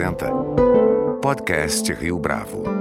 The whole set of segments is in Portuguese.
apresenta Podcast Rio Bravo.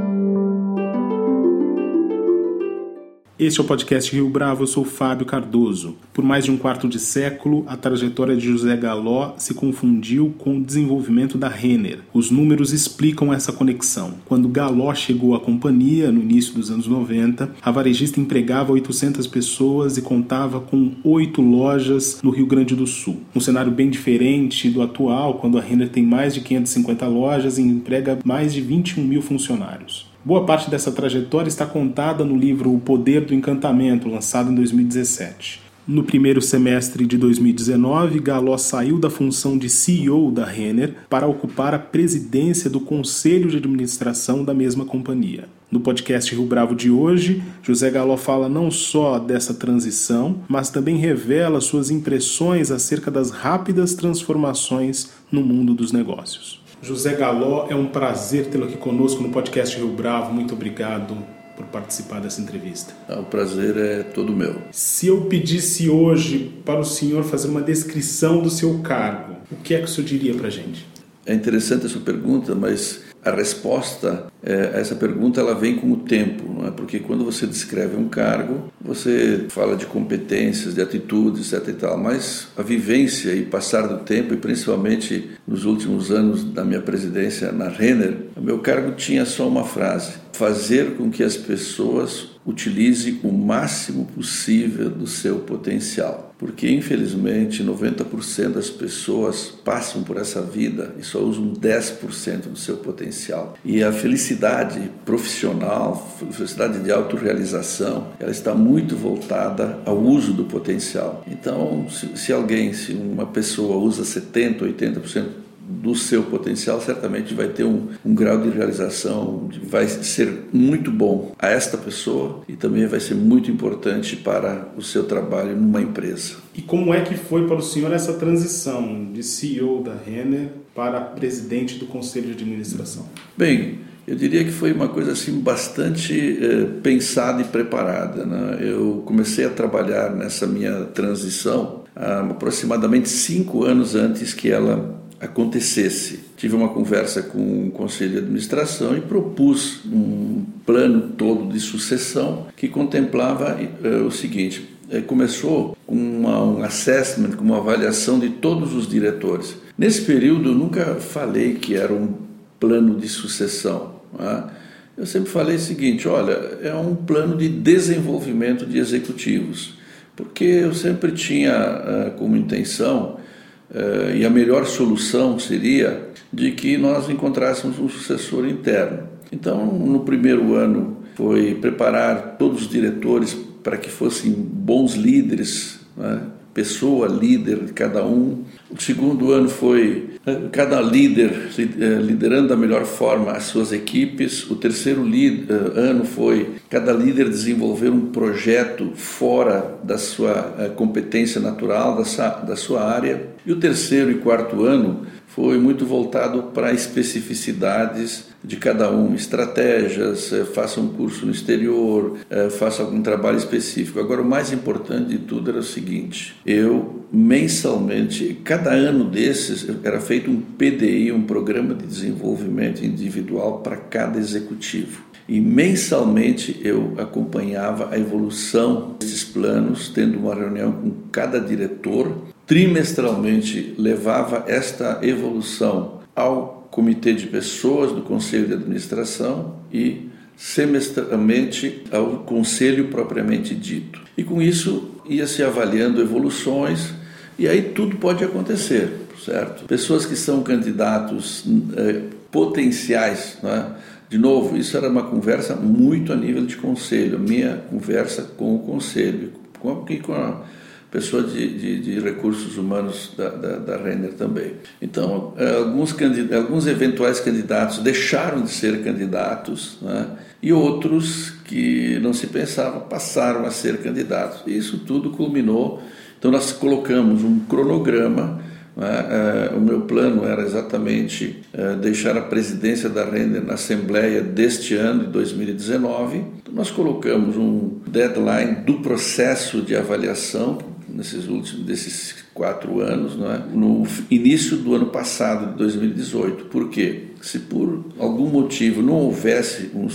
Este é o podcast Rio Bravo, eu sou Fábio Cardoso. Por mais de um quarto de século, a trajetória de José Galó se confundiu com o desenvolvimento da Renner. Os números explicam essa conexão. Quando Galó chegou à companhia, no início dos anos 90, a varejista empregava 800 pessoas e contava com oito lojas no Rio Grande do Sul. Um cenário bem diferente do atual, quando a Renner tem mais de 550 lojas e emprega mais de 21 mil funcionários. Boa parte dessa trajetória está contada no livro O Poder do Encantamento, lançado em 2017. No primeiro semestre de 2019, Galó saiu da função de CEO da Renner para ocupar a presidência do conselho de administração da mesma companhia. No podcast Rio Bravo de hoje, José Galó fala não só dessa transição, mas também revela suas impressões acerca das rápidas transformações no mundo dos negócios. José Galó, é um prazer tê-lo aqui conosco no podcast Rio Bravo. Muito obrigado por participar dessa entrevista. Ah, o prazer é todo meu. Se eu pedisse hoje para o senhor fazer uma descrição do seu cargo, o que é que o senhor diria para a gente? É interessante essa pergunta, mas a resposta é, a essa pergunta ela vem com o tempo, não é? Porque quando você descreve um cargo, você fala de competências, de atitudes, etc e tal, mas a vivência e passar do tempo, e principalmente nos últimos anos da minha presidência na Renner, o meu cargo tinha só uma frase: fazer com que as pessoas utilizem o máximo possível do seu potencial. Porque, infelizmente, 90% das pessoas passam por essa vida e só usam 10% do seu potencial. E a felicidade profissional, felicidade de autorrealização, ela está muito voltada ao uso do potencial. Então, se, se alguém, se uma pessoa usa 70%, 80%, do seu potencial, certamente vai ter um, um grau de realização, vai ser muito bom a esta pessoa e também vai ser muito importante para o seu trabalho numa empresa. E como é que foi para o senhor essa transição de CEO da Renner para presidente do conselho de administração? Bem, eu diria que foi uma coisa assim bastante eh, pensada e preparada. Né? Eu comecei a trabalhar nessa minha transição aproximadamente cinco anos antes que ela acontecesse. Tive uma conversa com o conselho de administração e propus um plano todo de sucessão que contemplava uh, o seguinte: uh, começou com uma, um assessment, com uma avaliação de todos os diretores. Nesse período, eu nunca falei que era um plano de sucessão. Né? Eu sempre falei o seguinte: olha, é um plano de desenvolvimento de executivos, porque eu sempre tinha uh, como intenção e a melhor solução seria de que nós encontrássemos um sucessor interno. Então, no primeiro ano, foi preparar todos os diretores para que fossem bons líderes, né? Pessoa líder de cada um. O segundo ano foi eh, cada líder eh, liderando da melhor forma as suas equipes. O terceiro ano foi cada líder desenvolver um projeto fora da sua competência natural, da sua área. E o terceiro e quarto ano foi muito voltado para especificidades de cada um, estratégias, eh, faça um curso no exterior, eh, faça algum trabalho específico. Agora, o mais importante de tudo era o seguinte: eu mensalmente, cada ano desses, era feito um PDI, um programa de desenvolvimento individual para cada executivo. E mensalmente eu acompanhava a evolução desses planos, tendo uma reunião com cada diretor trimestralmente levava esta evolução ao comitê de pessoas do conselho de administração e semestralmente ao conselho propriamente dito. E com isso ia se avaliando evoluções e aí tudo pode acontecer, certo? Pessoas que são candidatos eh, potenciais, né? De novo, isso era uma conversa muito a nível de conselho, a minha conversa com o conselho, com, com a pessoa de, de, de recursos humanos da, da, da, Renner também. Então, eh, alguns, alguns eventuais candidatos deixaram de ser candidatos né? e outros que não se pensava passaram a ser candidatos. E isso tudo culminou. Então, nós colocamos um cronograma. Né? Eh, o meu plano era exatamente eh, deixar a presidência da Renner na Assembleia deste ano, de 2019. Então, nós colocamos um deadline do processo de avaliação nesses últimos desses quatro anos, não é? no início do ano passado, de 2018. Por quê? se por algum motivo não houvesse um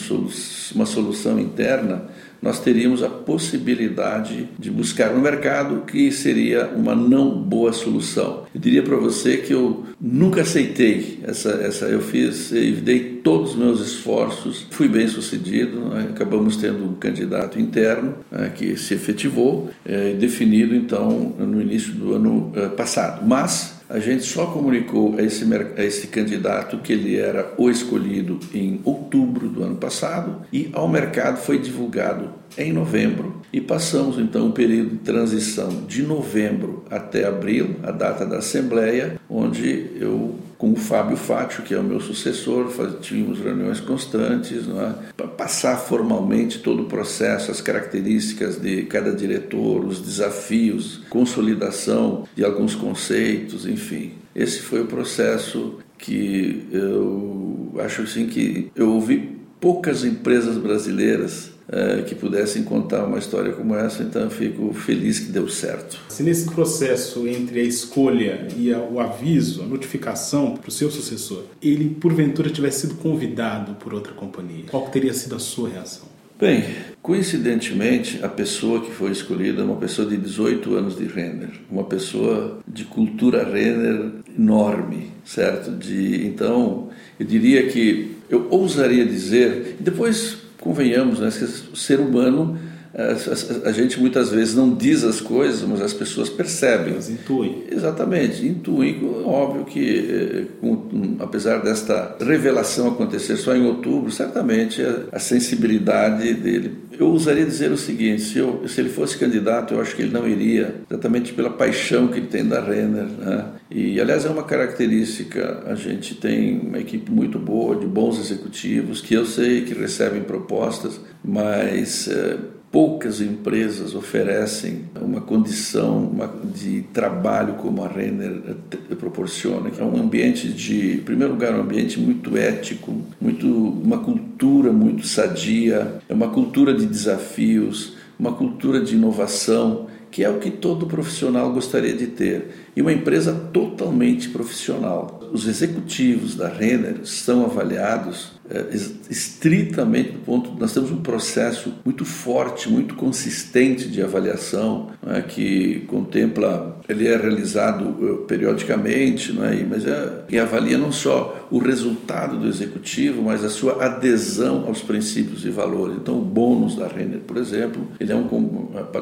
uma solução interna, nós teríamos a possibilidade de buscar no mercado que seria uma não boa solução. Eu diria para você que eu nunca aceitei essa, essa eu fiz, eu dei todos os meus esforços, fui bem sucedido, né? acabamos tendo um candidato interno né, que se efetivou, é, definido então no início do ano é, passado. Mas a gente só comunicou a esse, a esse candidato que ele era o escolhido em outubro do ano passado e ao mercado foi divulgado em novembro e passamos então um período de transição de novembro até abril, a data da Assembleia, onde eu com o Fábio Fátio, que é o meu sucessor, tínhamos reuniões constantes é? para passar formalmente todo o processo, as características de cada diretor, os desafios, consolidação de alguns conceitos, enfim. Esse foi o processo que eu acho assim que eu ouvi poucas empresas brasileiras é, que pudessem contar uma história como essa, então eu fico feliz que deu certo. Se nesse processo entre a escolha e a, o aviso, a notificação para o seu sucessor, ele porventura tivesse sido convidado por outra companhia, qual teria sido a sua reação? Bem, coincidentemente, a pessoa que foi escolhida é uma pessoa de 18 anos de Renner, uma pessoa de cultura Renner enorme, certo? De, então, eu diria que eu ousaria dizer, depois convenhamos, né, o ser humano, a, a, a, gente muitas vezes não diz as coisas, mas as pessoas percebem. Elas intuem. Exatamente, intuem. Óbvio que, eh, com, apesar desta revelação acontecer só em outubro, certamente a, a sensibilidade dele eu ousaria dizer o seguinte: se, eu, se, ele fosse candidato, eu acho que ele não iria, exatamente pela paixão que ele tem da Renner. Né? E, aliás, é uma característica: a gente tem uma equipe muito boa, de bons executivos, que eu sei que recebem propostas, mas. É, poucas empresas oferecem uma condição de trabalho como a Renner proporciona, que é um ambiente de, em primeiro lugar, um ambiente muito ético, muito uma cultura muito sadia, é uma cultura de desafios, uma cultura de inovação, que é o que todo profissional gostaria de ter. E uma empresa totalmente profissional. Os executivos da Renner são avaliados é, estritamente do ponto nós temos um processo muito forte muito consistente de avaliação é, que contempla ele é realizado uh, periodicamente não é? mas é, e avalia não só o resultado do executivo mas a sua adesão aos princípios e valores então o bônus da Renner por exemplo ele é um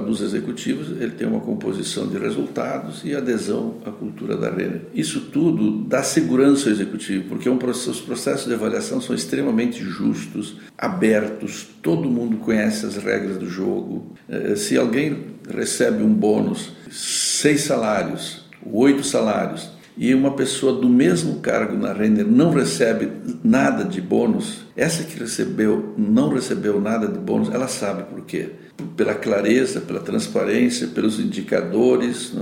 dos executivos ele tem uma composição de resultados e adesão à cultura da Renner isso tudo dá segurança ao executivo porque é um os processos de avaliação são justos, abertos, todo mundo conhece as regras do jogo. Eh, se alguém recebe um bônus, seis salários, oito salários, e uma pessoa do mesmo cargo na Renner não recebe nada de bônus, essa que recebeu, não recebeu nada de bônus, ela sabe por quê. Pela clareza, pela transparência, pelos indicadores,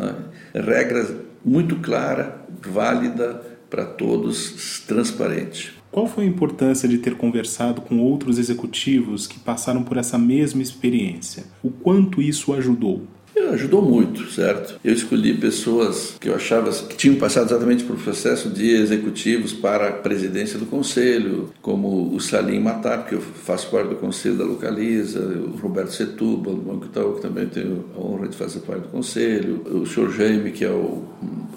é? regras muito clara, válida para todos, transparente. Qual foi a importância de ter conversado com outros executivos que passaram por essa mesma experiência? O quanto isso ajudou? Ajudou muito, certo? Eu escolhi pessoas que eu achava que tinham passado exatamente por processo de executivos para a presidência do conselho, como o Salim Matar, que eu faço parte do conselho da Localiza, o Roberto Setúbal, do Banco Itaú, que também tenho a honra de fazer parte do conselho, o senhor Jaime, que é o,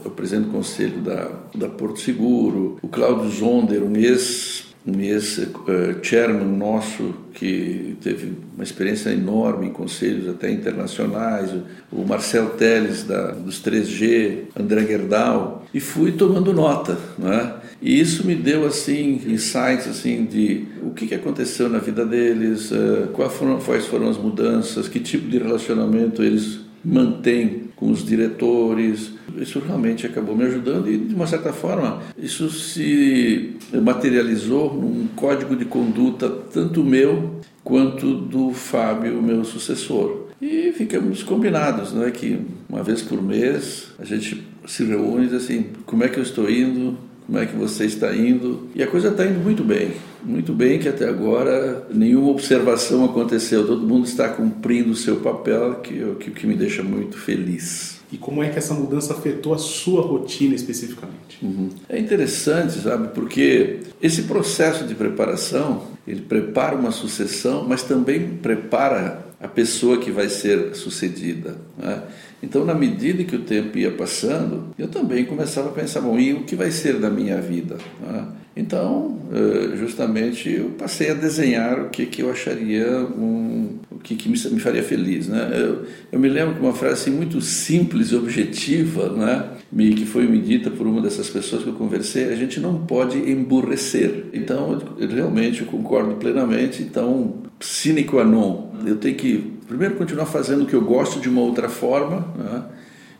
o presidente do conselho da, da Porto Seguro, o Cláudio Zonder, um ex um ex-chairman nosso que teve uma experiência enorme em conselhos até internacionais, o Marcel Teles da, dos 3G, André Gerdau, e fui tomando nota, né? E isso me deu assim insights assim de o que, que aconteceu na vida deles, uh, quais, foram, quais foram as mudanças, que tipo de relacionamento eles mantêm com os diretores. Isso realmente acabou me ajudando e, de uma certa forma, isso se materializou num código de conduta tanto meu quanto do Fábio, meu sucessor. E ficamos combinados, né, que uma vez por mês a gente se reúne e diz assim, como é que eu estou indo, como é que você está indo. E a coisa está indo muito bem, muito bem que até agora nenhuma observação aconteceu, todo mundo está cumprindo o seu papel, que, que, que me deixa muito feliz. e como é que essa mudança afetou a sua rotina especificamente. Uhum. É interessante, sabe, porque esse processo de preparação, ele prepara uma sucessão, mas também prepara a pessoa que vai ser sucedida. Né? Então, na medida que o tempo ia passando, eu também começava a pensar: bom, e o que vai ser da minha vida? Né? Então, eh, justamente, eu passei a desenhar o que, que eu acharia, um, o que, que me, faria feliz. Né? Eu, eu, me lembro que uma frase assim, muito simples e objetiva, né? que foi me dita por uma dessas pessoas que eu conversei: a gente não pode emburrecer. Então, eu, realmente eu concordo plenamente. Então, sine qua non, eu tenho que primeiro continuar fazendo o que eu gosto de uma outra forma. Né?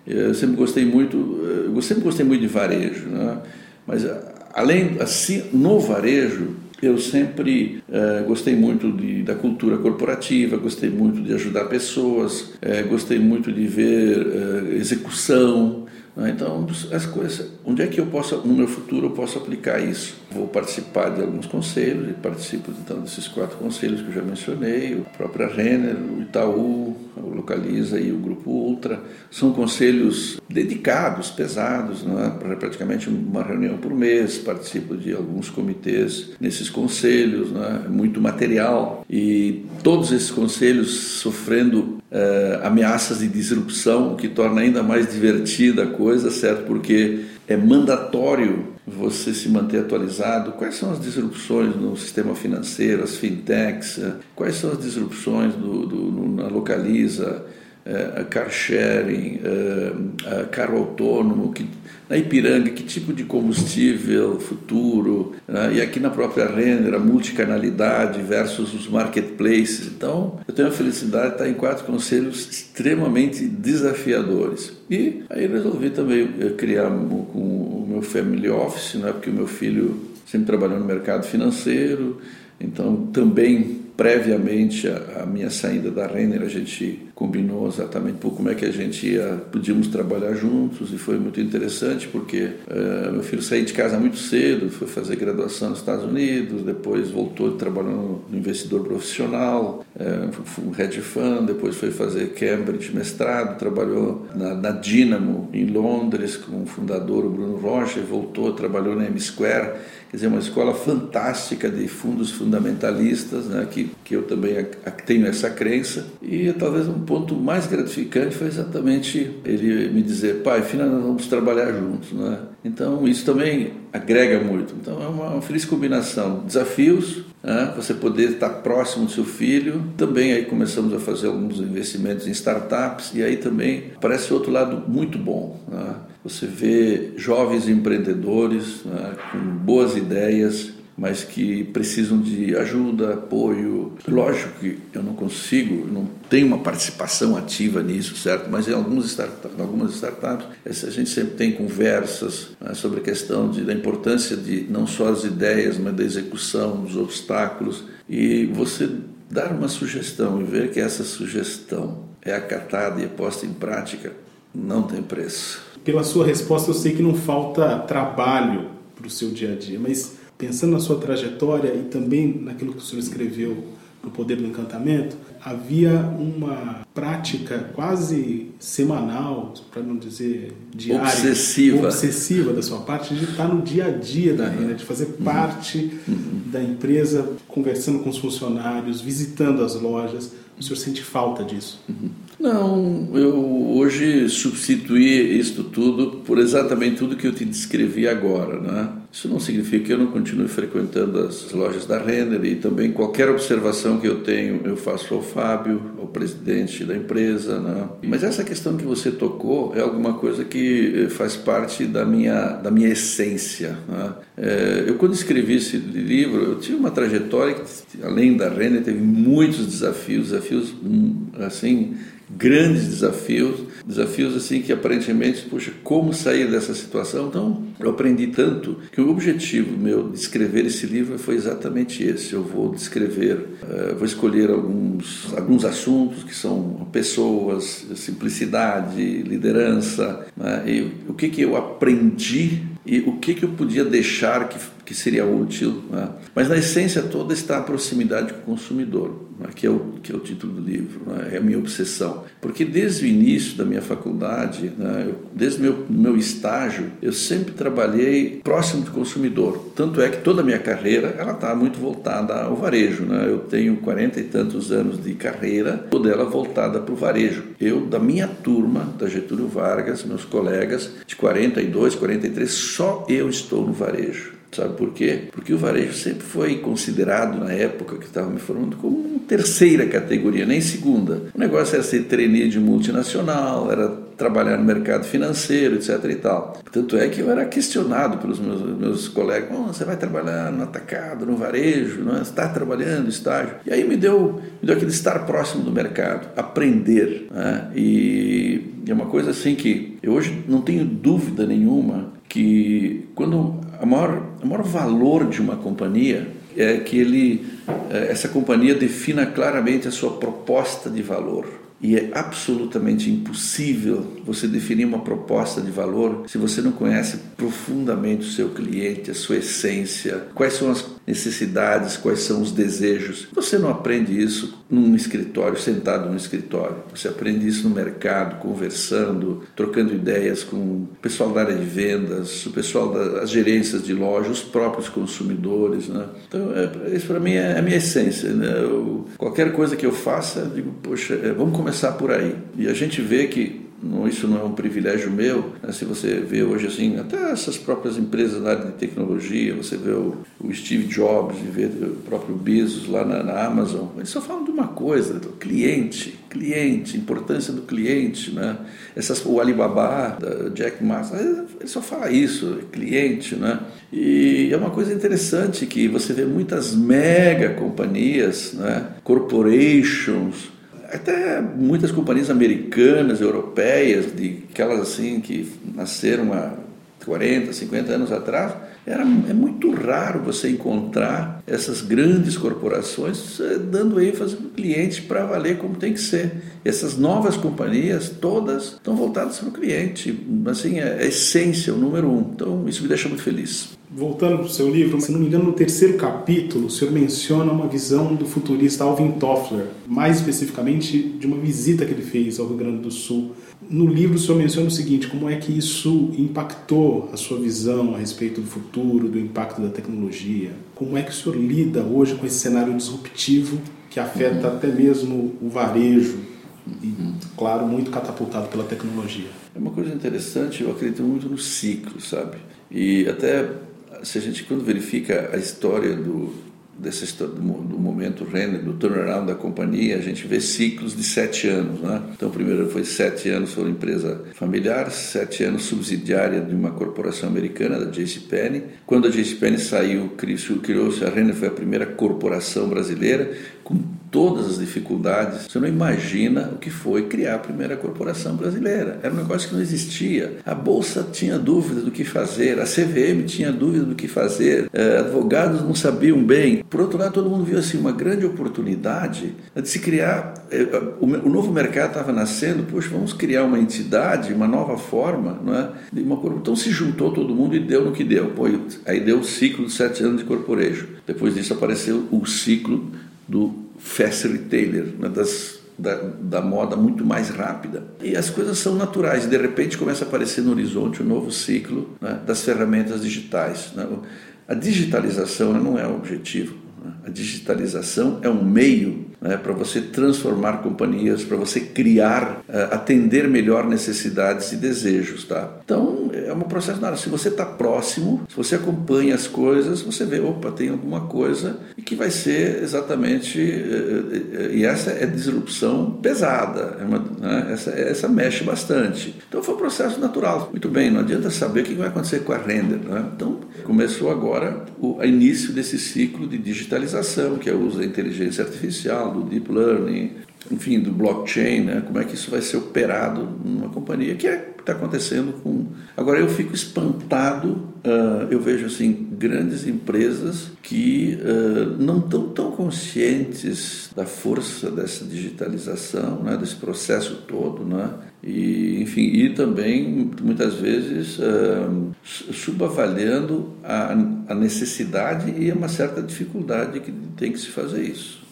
Eu sempre gostei muito, eu sempre gostei muito de varejo, né? mas além assim no varejo eu sempre eh, gostei muito de, da cultura corporativa, gostei muito de ajudar pessoas, eh, gostei muito de ver eh, execução? Então, as coisas, onde é que eu posso, no meu futuro, eu posso aplicar isso? Vou participar de alguns conselhos e participo então desses quatro conselhos que eu já mencionei, o próprio Renner, o Itaú, o Localiza e o Grupo Ultra. São conselhos dedicados, pesados, é? praticamente uma reunião por mês. Participo de alguns comitês nesses conselhos, é? muito material e todos esses conselhos sofrendo uh, ameaças de disrupção, o que torna ainda mais divertida a coisa, certo? Porque é mandatório você se manter atualizado. Quais são as disrupções no sistema financeiro, as fintechs? Eh, quais são as disrupções do, do, na Localiza? uh, car sharing, uh, carro autônomo, que, na Ipiranga, que tipo de combustível futuro, uh, e aqui na própria Renner, a multicanalidade versus os marketplaces. Então, eu tenho a felicidade de estar em quatro conselhos extremamente desafiadores. E aí resolvi também criar com o meu family office, né, porque o meu filho sempre trabalhou no mercado financeiro, então também previamente a, minha saída da Renner, a gente combinou exatamente como é que a gente ia, podíamos trabalhar juntos e foi muito interessante porque uh, meu filho saiu de casa muito cedo, foi fazer graduação nos Estados Unidos, depois voltou trabalhando no investidor profissional, uh, um hedge fund, depois foi fazer Cambridge mestrado, trabalhou na, na Dynamo em Londres com o fundador Bruno Rocha, voltou, trabalhou na M Square quer dizer, uma escola fantástica de fundos fundamentalistas, né, que, que eu também tenho essa crença. E talvez um ponto mais gratificante foi exatamente ele me dizer, pai, finalmente nós vamos trabalhar juntos. Né? Então isso também agrega muito. Então é uma, uma feliz combinação. Desafios, né? você poder estar próximo do seu filho. Também aí começamos a fazer alguns investimentos em startups e aí também aparece outro lado muito bom. Né? Você vê jovens empreendedores né, com boas ideias, mas que precisam de ajuda, apoio. Lógico que eu não consigo, não tenho uma participação ativa nisso, certo? Mas em startups, algumas startups a gente sempre tem conversas né, sobre a questão de, da importância de não só as ideias, mas da execução, dos obstáculos. E você dar uma sugestão e ver que essa sugestão é acatada e é posta em prática, não tem preço pela sua resposta, eu sei que não falta trabalho para o seu dia a dia, mas pensando na sua trajetória e também naquilo que o senhor escreveu no Poder do Encantamento, havia uma prática quase semanal, para não dizer diária, obsessiva. obsessiva da sua parte, de estar no dia a dia da renda, de fazer uhum. parte uhum. da empresa, conversando com os funcionários, visitando as lojas. O senhor sente falta disso? Uhum. Não, eu hoje substituí isto tudo por exatamente tudo que eu te descrevi agora, né? Isso não significa que eu não continue frequentando as lojas da Renner e também qualquer observação que eu tenho eu faço ao Fábio, ao presidente da empresa, né? Mas essa questão que você tocou é alguma coisa que eh, faz parte da minha da minha essência. Né? É, eu quando escrevi esse livro eu tive uma trajetória que além da Renner teve muitos desafios, desafios hum, assim grandes desafios, desafios assim que aparentemente, puxa, como sair dessa situação? Então, eu aprendi tanto que o objetivo meu de escrever esse livro foi exatamente esse. Eu vou descrever, uh, vou escolher alguns alguns assuntos que são pessoas, simplicidade, liderança, né? e o que que eu aprendi e o que, que eu podia deixar que, que seria útil. Né? Mas na essência toda está a proximidade com o consumidor, né? que, é o, que é o título do livro, né? é a minha obsessão. Porque desde o início da minha faculdade, né? eu, desde o meu, meu estágio, eu sempre trabalhei próximo do consumidor. Tanto é que toda a minha carreira ela está muito voltada ao varejo. Né? Eu tenho 40 e tantos anos de carreira, toda ela voltada para o varejo. Eu, da minha turma, da Getúlio Vargas, meus colegas de 42, 43, só eu estou no varejo. Sabe por quê? Porque o varejo sempre foi considerado, na época que estava me formando, como terceira categoria, nem segunda. O negócio era ser trainee de multinacional, era trabalhar no mercado financeiro, etc. e tal. Tanto é que eu era questionado pelos meus, meus colegas: oh, você vai trabalhar no atacado, no varejo, não é? está trabalhando, estágio. E aí me deu, me deu aquele estar próximo do mercado, aprender. Né? E é uma coisa assim que eu hoje não tenho dúvida nenhuma que quando a maior, o maior valor de uma companhia é que ele, é, essa companhia defina claramente a sua proposta de valor. E é absolutamente impossível você definir uma proposta de valor se você não conhece profundamente o seu cliente, a sua essência, quais são as necessidades, quais são os desejos. Você não aprende isso num escritório, sentado no escritório. Você aprende isso no mercado, conversando, trocando ideias com o pessoal da área de vendas, o pessoal das gerências de loja, os próprios consumidores. Né? Então, é, isso para mim é a minha essência. Né? Eu, qualquer coisa que eu faça, eu digo, poxa, é, vamos começar por aí. E a gente vê que isso não é um privilégio meu. Né? Se você vê hoje assim, até essas próprias empresas na área de tecnologia, você vê o, o Steve Jobs, vê o próprio Bezos lá na, na, Amazon, eles só falam de uma coisa, do cliente, cliente, importância do cliente, né? Essas, o Alibaba, da Jack Ma, ele só fala isso, cliente, né? E é uma coisa interessante que você vê muitas mega companhias, né? corporations, até muitas companhias americanas, europeias, de aquelas assim que nasceram há 40, 50 anos atrás, era, é muito raro você encontrar essas grandes corporações eh, dando ênfase no cliente para valer como tem que ser. Essas novas companhias, todas estão voltadas para o cliente. Assim, é a essência, o número um. Então, isso me deixa muito feliz. Voltando para o seu livro, se não me engano, no terceiro capítulo, o senhor menciona uma visão do futurista Alvin Toffler, mais especificamente de uma visita que ele fez ao Rio Grande do Sul. No livro, o senhor menciona o seguinte: como é que isso impactou a sua visão a respeito do futuro, do impacto da tecnologia? Como é que o senhor lida hoje com esse cenário disruptivo que afeta uhum. até mesmo o varejo e, uhum. claro, muito catapultado pela tecnologia? É uma coisa interessante, eu acredito muito no ciclo, sabe? E até se a gente quando verifica a história do dessa história, do, momento Renner, do turnaround da companhia, a gente vê ciclos de sete anos. Né? Então, primeiro foi sete anos foi uma empresa familiar, sete anos subsidiária de uma corporação americana, da JCPenney. Quando a JCPenney saiu, criou-se a Renner, foi a primeira corporação brasileira, com todas as dificuldades. Você não imagina o que foi criar a primeira corporação brasileira. Era um negócio que não existia. A Bolsa tinha dúvida do que fazer, a CVM tinha dúvida do que fazer, eh, advogados não sabiam bem. Por outro lado, todo mundo viu assim uma grande oportunidade de se criar. Eh, o, novo mercado estava nascendo, poxa, vamos criar uma entidade, uma nova forma, não é? De uma, então se juntou todo mundo e deu no que deu. Pô, aí deu o ciclo de sete anos de corporejo. Depois disso apareceu o ciclo do fast né, das, da, da, moda muito mais rápida. E as coisas são naturais, de repente começa a aparecer no horizonte um novo ciclo né, das ferramentas digitais. Né? A digitalização não é o objetivo, né? a digitalização é um meio né, para você transformar companhias, para você criar, uh, atender melhor necessidades e desejos. Tá? Então, é um processo nada. Se você está próximo, se você acompanha as coisas, você vê, opa, tem alguma coisa e que vai ser exatamente. Uh, uh, e essa é disrupção pesada, é uma, né, essa, essa mexe bastante. Então, foi um processo natural. Muito bem, não adianta saber o que vai acontecer com a render. Né? Então, começou agora o início desse ciclo de digitalização, que é o uso da inteligência artificial, do deep learning, enfim, do blockchain, né? como é que isso vai ser operado numa companhia, que é está acontecendo com. Agora eu fico espantado, uh, eu vejo assim grandes empresas que uh, não estão tão conscientes da força dessa digitalização, né, desse processo todo, né, E, enfim, e também muitas vezes uh, subavaliando a, a necessidade e uma certa dificuldade que tem que se fazer isso.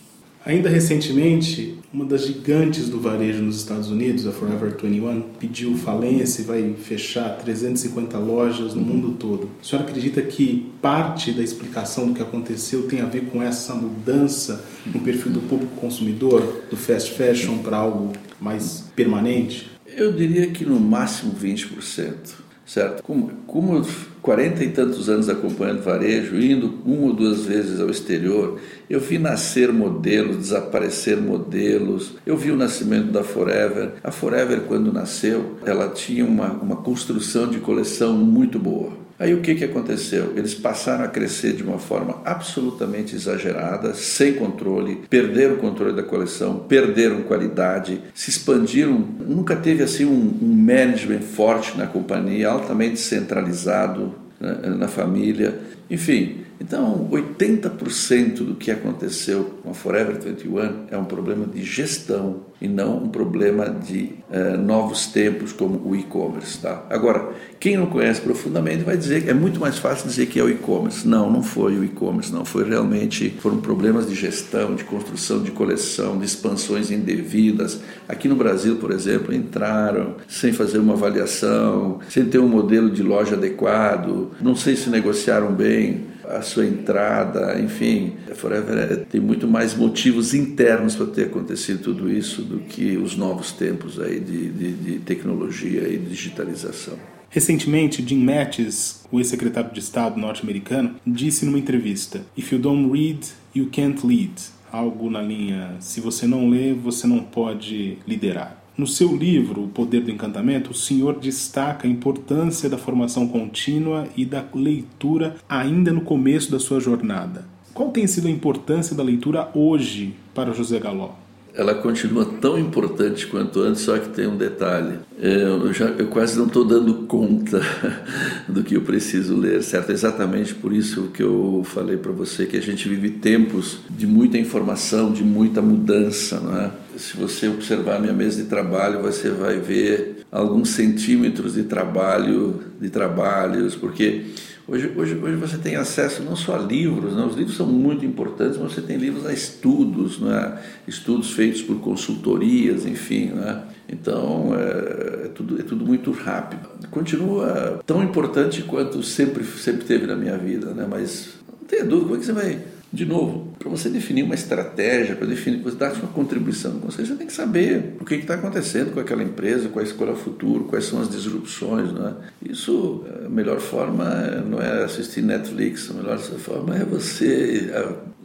Ainda recentemente, uma das gigantes do varejo nos Estados Unidos, a Forever 21, pediu falência e vai fechar 350 lojas no mundo todo. A senhora acredita que parte da explicação do que aconteceu tem a ver com essa mudança no perfil do público consumidor, do fast fashion para algo mais permanente? Eu diria que no máximo 20% certo? Como, como 40 e tantos anos acompanhando varejo, indo uma ou duas vezes ao exterior, eu vi nascer modelos, desaparecer modelos, eu vi o nascimento da Forever. A Forever, quando nasceu, ela tinha uma, uma construção de coleção muito boa. Aí o que, que aconteceu? Eles passaram a crescer de uma forma absolutamente exagerada, sem controle, perderam o controle da coleção, perderam qualidade, se expandiram. Nunca teve assim um, um management forte na companhia, altamente centralizado né, na família. Enfim, então, 80% do que aconteceu com a Forever 21 é um problema de gestão e não um problema de uh, novos tempos como o e-commerce. Tá? Agora, quem não conhece profundamente vai dizer que é muito mais fácil dizer que é o e-commerce. Não, não foi o e-commerce, não. Foi realmente, foram problemas de gestão, de construção de coleção, de expansões indevidas. Aqui no Brasil, por exemplo, entraram sem fazer uma avaliação, sem ter um modelo de loja adequado, não sei se negociaram bem a sua entrada, enfim, Forever é, tem muito mais motivos internos para ter acontecido tudo isso do que os novos tempos aí de, de, de tecnologia e digitalização. Recentemente, Jim Mattis, o ex-secretário de Estado norte-americano, disse numa entrevista: If you don't read, you can't lead. Algo na linha: se você não lê, você não pode liderar. No seu livro, O Poder do Encantamento, o senhor destaca a importância da formação contínua e da leitura ainda no começo da sua jornada. Qual tem sido a importância da leitura hoje para José Galó? Ela continua tão importante quanto antes, só que tem um detalhe. Eu, já, eu quase não estou dando conta do que eu preciso ler, certo? É exatamente por isso que eu falei para você que a gente vive tempos de muita informação, de muita mudança, não é? Se você observar minha mesa de trabalho, você vai ver alguns centímetros de trabalho, de trabalhos, porque Hoje, hoje, hoje você tem acesso não só a livros, né? os livros são muito importantes, mas você tem livros a estudos, né? estudos feitos por consultorias, enfim. Né? Então é, é, tudo, é tudo muito rápido. Continua tão importante quanto sempre, sempre teve na minha vida, né? mas não tenha dúvida, como é que você vai de novo, para você definir uma estratégia, para definir, você dar sua contribuição você, você tem que saber o que está acontecendo com aquela empresa, qual é o futuro, quais são as disrupções. Né? Isso, a melhor forma não é assistir Netflix, a melhor forma é você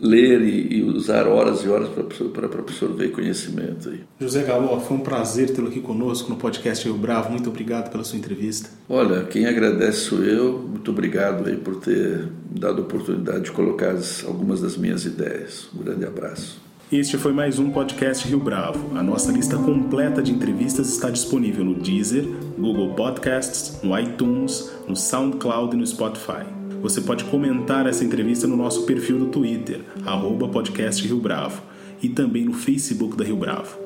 ler e, e usar horas e horas para absorver conhecimento. Aí. José Galo, foi um prazer tê-lo aqui conosco no podcast Rio Bravo. Muito obrigado pela sua entrevista. Olha, quem agradece sou eu. Muito obrigado aí por ter dado a oportunidade de colocar as, algumas das minhas ideias. Um grande abraço. Este foi mais um podcast Rio Bravo. A nossa lista completa de entrevistas está disponível no Deezer, Google Podcasts, no iTunes, no SoundCloud e no Spotify. Você pode comentar essa entrevista no nosso perfil do Twitter, arroba podcast Rio Bravo, e também no Facebook da Rio Bravo.